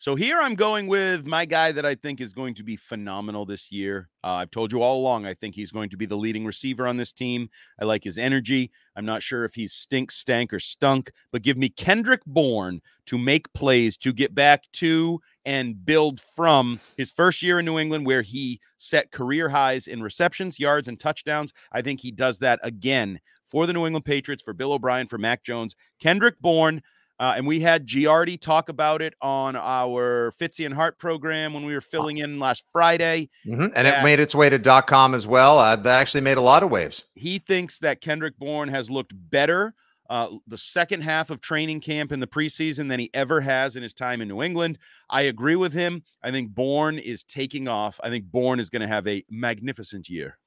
So here I'm going with my guy that I think is going to be phenomenal this year. Uh, I've told you all along, I think he's going to be the leading receiver on this team. I like his energy. I'm not sure if he's stink, stank, or stunk, but give me Kendrick Bourne to make plays to get back to and build from his first year in New England, where he set career highs in receptions, yards, and touchdowns. I think he does that again for the New England Patriots, for Bill O'Brien, for Mac Jones. Kendrick Bourne uh, and we had Giardi talk about it on our Fitzy and Hart program when we were filling in last Friday. Mm-hmm. And it made its way to .com as well. Uh, that actually made a lot of waves. He thinks that Kendrick Bourne has looked better uh, the second half of training camp in the preseason than he ever has in his time in New England. I agree with him. I think Bourne is taking off. I think Bourne is going to have a magnificent year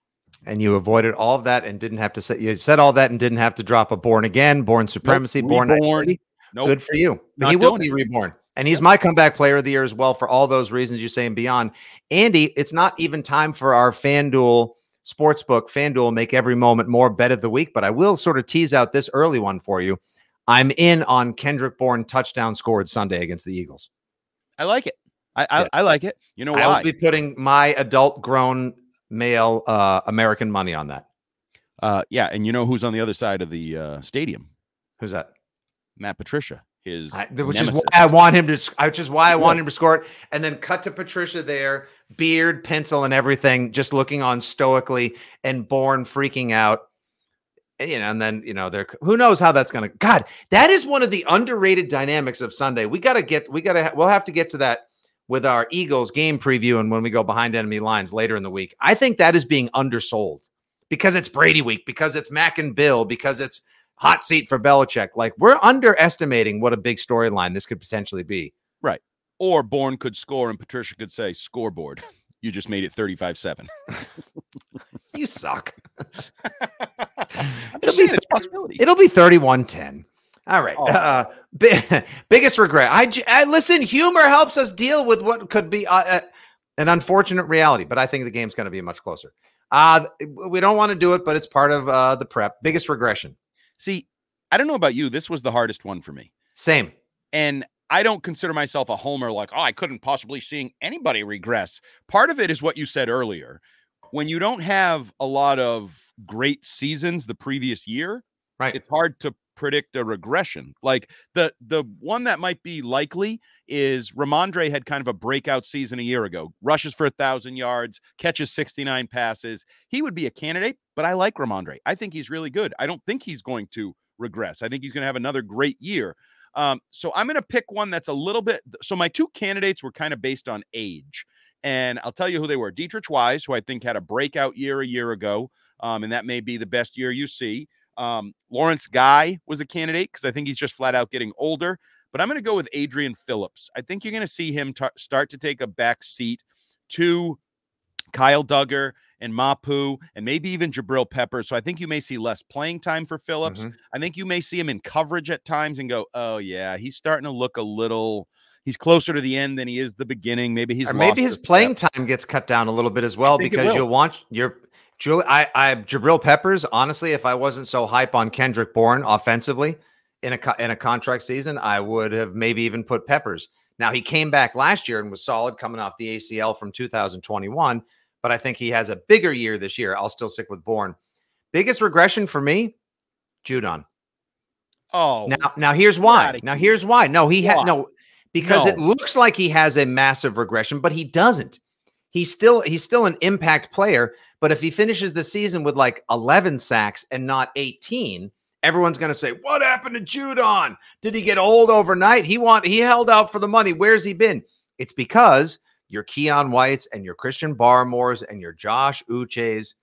and you avoided all of that and didn't have to say you said all that and didn't have to drop a born again, born supremacy, nope, born born. Nope. Good for you. he will be it. reborn. And he's my comeback player of the year as well for all those reasons you say and beyond. Andy, it's not even time for our FanDuel Sportsbook. FanDuel make every moment more bet of the week, but I will sort of tease out this early one for you. I'm in on Kendrick Bourne touchdown scored Sunday against the Eagles. I like it. I, I, yeah. I like it. You know why? I will be putting my adult grown male uh, American money on that. Uh, yeah, and you know who's on the other side of the uh, stadium? Who's that? Matt Patricia. His I, which nemesis. is why I want him to. Which is why I want him to score it, and then cut to Patricia there, beard, pencil, and everything, just looking on stoically, and Bourne freaking out. Eh, you know, and then you know, there. Who knows how that's going to? God, that is one of the underrated dynamics of Sunday. We got to get. We got to. We'll have to get to that with our Eagles game preview and when we go behind enemy lines later in the week. I think that is being undersold because it's Brady week, because it's Mac and Bill, because it's hot seat for Belichick. Like we're underestimating what a big storyline this could potentially be. Right. Or Bourne could score and Patricia could say, scoreboard. You just made it 35 7. you suck. it'll, be, it's possibility. it'll be 31 10. All right. Oh. Uh, biggest regret. I, I, listen. Humor helps us deal with what could be uh, uh, an unfortunate reality, but I think the game's going to be much closer. Uh, we don't want to do it, but it's part of uh, the prep. Biggest regression. See, I don't know about you. This was the hardest one for me. Same. And I don't consider myself a homer like, oh, I couldn't possibly seeing anybody regress. Part of it is what you said earlier. When you don't have a lot of great seasons the previous year, right. it's hard to predict a regression. Like the the one that might be likely is Rhamondre had kind of a breakout season a year ago. Rushes for a thousand yards, catches 69 passes. He would be a candidate, but I like Rhamondre. I think he's really good. I don't think he's going to regress. I think he's going to have another great year. Um, so I'm going to pick one that's a little bit. So my two candidates were kind of based on age. And I'll tell you who they were. Deatrich Wise, who I think had a breakout year a year ago. Um, and that may be the best year you see. Um, Lawrence Guy was a candidate because I think he's just flat out getting older. But I'm going to go with Adrian Phillips. I think you're going to see him t- start to take a back seat to Kyle Dugger and Mapu and maybe even Jabril Peppers. So I think you may see less playing time for Phillips. Mm-hmm. I think you may see him in coverage at times and go, oh, yeah, he's starting to look a little. He's closer to the end than he is the beginning. Maybe he's or maybe his playing step. time gets cut down a little bit as well because you'll want your Julie. I, I Jabril Peppers. Honestly, if I wasn't so hype on Kendrick Bourne offensively in a in a contract season, I would have maybe even put Peppers Now, he came back last year and was solid coming off the ACL from 2021, but I think he has a bigger year this year. I'll still stick with Bourne. Biggest regression for me, Judon. Oh, now, now here's why. Now here's why. No, he had no because no. it looks like he has a massive regression, but he doesn't. He's still he's still an impact player, but if he finishes the season with like 11 sacks and not 18, everyone's going to say, "What happened to Judon? Did he get old overnight? He want he held out for the money. Where's he been?" It's because your Keion Whites and your Christian Barmores and your Josh Uches.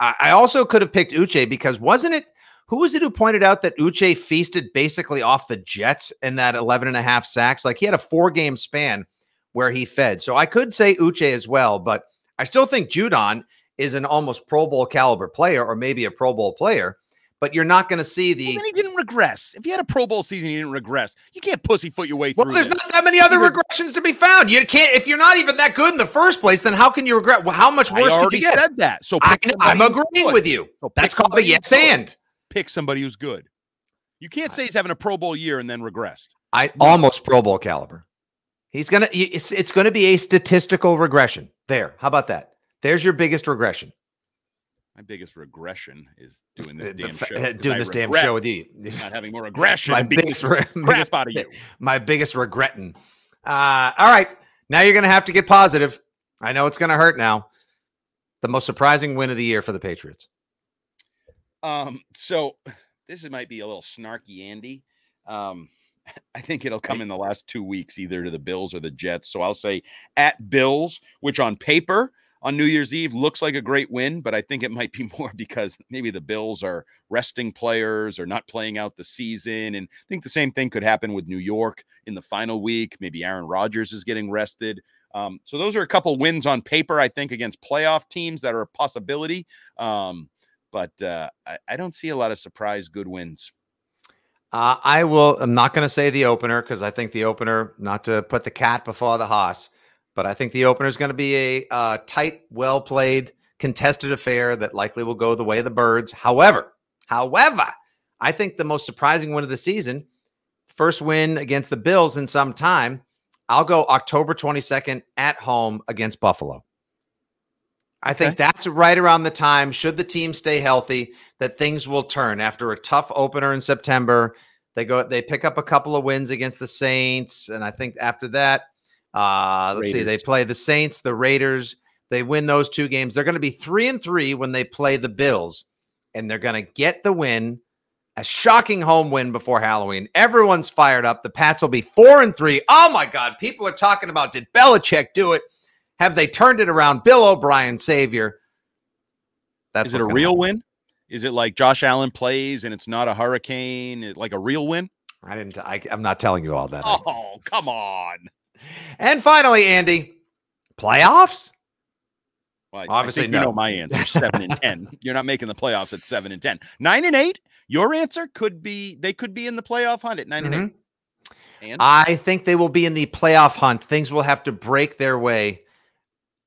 I, I also could have picked Uche because wasn't it who was it who pointed out that Uche feasted basically off the Jets in that 11 and a half sacks? Like he had a four game span where he fed. So I could say Uche as well, but I still think Judon is an almost Pro Bowl caliber player or maybe a Pro Bowl player. But you're not going to see the. Well, then he didn't regress. If he had a Pro Bowl season, he didn't regress. You can't pussyfoot your way well, through. Well, there's this. not that many other regressions to be found. You can't if you're not even that good in the first place. Then how can you regret? Well, how much worse I could you get? Said that. So I, am agreeing with you. So That's called a yes and pick somebody who's good. You can't say he's having a Pro Bowl year and then regressed. I almost Pro Bowl caliber. He's gonna. It's, it's going to be a statistical regression. There. How about that? There's your biggest regression. My biggest regression is doing this damn show. Doing this damn show with you. Not having more aggression. my biggest, re- crap out of you. My biggest regretting. Uh, all right. Now you're going to have to get positive. I know it's going to hurt now. The most surprising win of the year for the Patriots. Um, so this might be a little snarky, Andy. Um, I think it'll come in the last two weeks, either to the Bills or the Jets. So I'll say at Bills, which on paper on New Year's Eve looks like a great win, but I think it might be more because maybe the Bills are resting players or not playing out the season. And I think the same thing could happen with New York in the final week. Maybe Aaron Rodgers is getting rested. Um, so those are a couple wins on paper, I think, against playoff teams that are a possibility. Um, but uh, I, I, don't see a lot of surprise good wins. Uh, I will. I'm not going to say the opener because I think the opener, not to put the cat before the horse, but I think the opener is going to be a uh, tight, well played, contested affair that likely will go the way of the birds. However, however, I think the most surprising win of the season, first win against the Bills in some time. I'll go October 22nd at home against Buffalo. I think okay. that's right around the time, should the team stay healthy, that things will turn after a tough opener in September. They go, they pick up a couple of wins against the Saints. And I think after that, uh, let's Raiders. see, they play the Saints, the Raiders. They win those two games. They're going to be three and three when they play the Bills, and they're going to get the win, a shocking home win before Halloween. Everyone's fired up. The Pats will be four and three. Oh my God, people are talking about did Belichick do it? Have they turned it around? Bill O'Brien, savior. That's is it a real happen. win? Is it like Josh Allen plays and it's not a hurricane? Like a real win? I didn't. I, am not telling you all that. Oh, come on. And finally, Andy, playoffs. Well, Obviously, no. You know my answer: seven and ten. You're not making the playoffs at seven and ten. Nine and eight. Your answer could be they could be in the playoff hunt at 9 mm-hmm. and eight. And? I think they will be in the playoff hunt. Things will have to break their way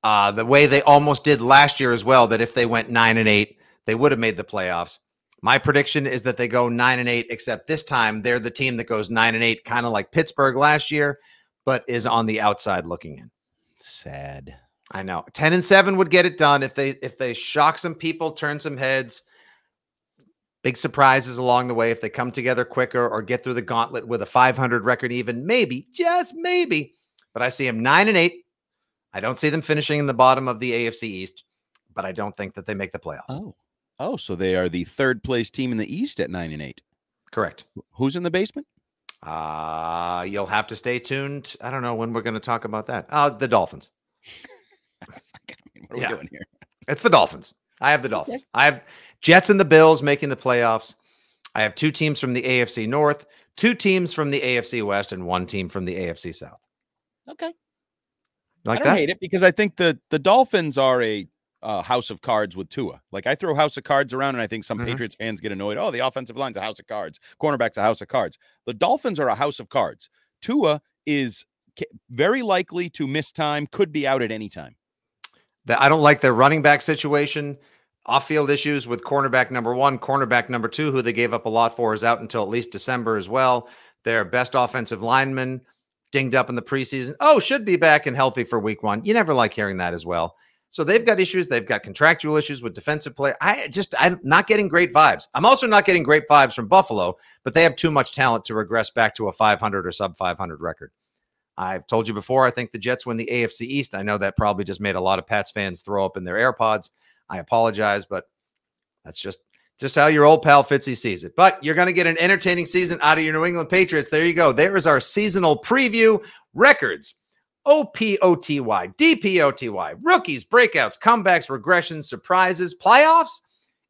uh, the way they almost did last year as well. That if they went nine and eight, they would have made the playoffs. My prediction is that they go nine and eight, except this time they're the team that goes nine and eight, kind of like Pittsburgh last year, but is on the outside looking in. Sad. I know. Ten and seven would get it done if they if they shock some people, turn some heads. Big surprises along the way if they come together quicker or get through the gauntlet with a 500 record, even maybe, just maybe. But I see them nine and eight, I don't see them finishing in the bottom of the AFC East, but I don't think that they make the playoffs. Oh, oh, so they are the third place team in the East at nine and eight. Correct. Who's in the basement? Uh you'll have to stay tuned. I don't know when we're going to talk about that. Uh the Dolphins. what are yeah. we doing here? It's the Dolphins. I have the Dolphins. Okay. I have Jets and the Bills making the playoffs. I have two teams from the AFC North, two teams from the AFC West, and one team from the AFC South. Okay. Like I don't that? hate it because I think the the Dolphins are a uh, house of cards with Tua. Like I throw house of cards around, and I think some mm-hmm. Patriots fans get annoyed. Oh, the offensive line's a house of cards, cornerback's a house of cards. The Dolphins are a house of cards. Tua is very likely to miss time, could be out at any time. That I don't like their running back situation. Off field issues with cornerback number one, cornerback number two, who they gave up a lot for, is out until at least December as well. Their best offensive lineman dinged up in the preseason. Oh, should be back and healthy for week one. You never like hearing that as well. So they've got issues. They've got contractual issues with defensive play. I just, I'm not getting great vibes. I'm also not getting great vibes from Buffalo, but they have too much talent to regress back to a 500 or sub 500 record. I've told you before, I think the Jets win the AFC East. I know that probably just made a lot of Pats fans throw up in their AirPods. I apologize, but that's just just how your old pal Fitzy sees it. But you're going to get an entertaining season out of your New England Patriots. There you go. There is our seasonal preview records. OPOTY, DPOTY, rookies, breakouts, comebacks, regressions, surprises, playoffs,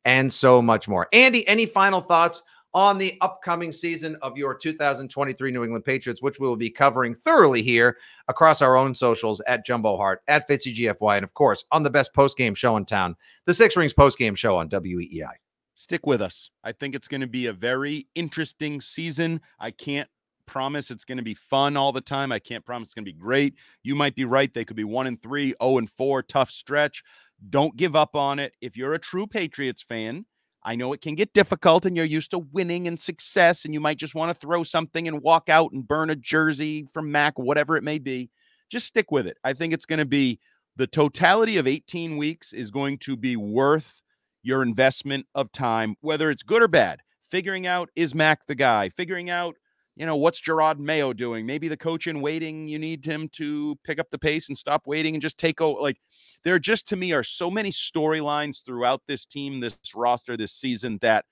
and so much more. Andy, any final thoughts on the upcoming season of your 2023 New England Patriots, which we will be covering thoroughly here across our own socials at Jumbo Hart, at Fitzy GFY, and of course on the best post-game show in town, the Six Rings post-game show on WEEI. Stick with us. I think it's going to be a very interesting season. I can't promise it's going to be fun all the time. I can't promise it's going to be great. You might be right. They could be one and three, oh and four, tough stretch. Don't give up on it. If you're a true Patriots fan, I know it can get difficult and you're used to winning and success, and you might just want to throw something and walk out and burn a jersey from Mac, whatever it may be. Just stick with it. I think it's going to be the totality of 18 weeks is going to be worth your investment of time, whether it's good or bad. Figuring out is Mac the guy, figuring out you know, what's Jerod Mayo doing? Maybe the coach in waiting, you need him to pick up the pace and stop waiting and just take over. Like, there just to me are so many storylines throughout this team, this roster, this season that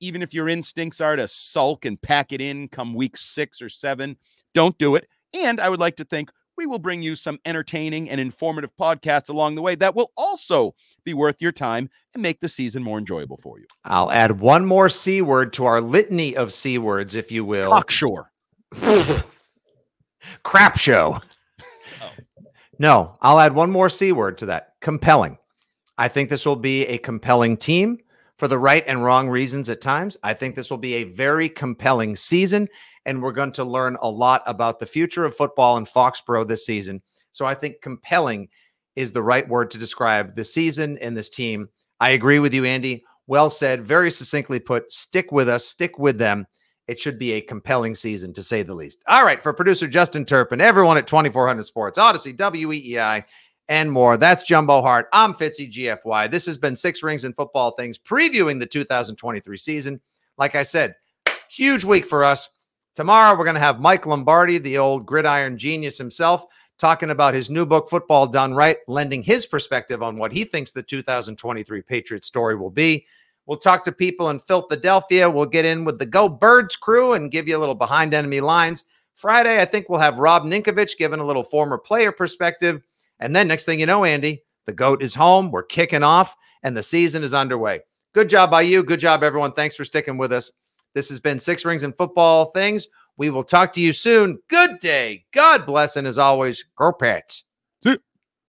even if your instincts are to sulk and pack it in come week six or seven, don't do it. And I would like to think we will bring you some entertaining and informative podcasts along the way that will also be worth your time and make the season more enjoyable for you. I'll add one more C word to our litany of C words, if you will. Cocksure. Crap show. Oh. No, I'll add one more C word to that compelling. I think this will be a compelling team for the right and wrong reasons at times. I think this will be a very compelling season and we're going to learn a lot about the future of football in Foxborough this season. So I think compelling is the right word to describe the season and this team. I agree with you, Andy. Well said, very succinctly put. Stick with us, stick with them. It should be a compelling season, to say the least. All right, for producer Justin Turpin, everyone at 2400 Sports, Audacy, WEEI, and more. That's Jumbo Hart. I'm Fitzy GFY. This has been Six Rings and Football Things, previewing the 2023 season. Like I said, huge week for us. Tomorrow, we're going to have Mike Lombardi, the old gridiron genius himself, talking about his new book, Football Done Right, lending his perspective on what he thinks the 2023 Patriots story will be. We'll talk to people in Philadelphia. We'll get in with the Go Birds crew and give you a little behind enemy lines. Friday, I think we'll have Rob Ninkovich giving a little former player perspective. And then next thing you know, Andy, the GOAT is home. We're kicking off and the season is underway. Good job by you. Good job, everyone. Thanks for sticking with us. This has been Six Rings and Football Things. We will talk to you soon. Good day. God bless. And as always, go Pats.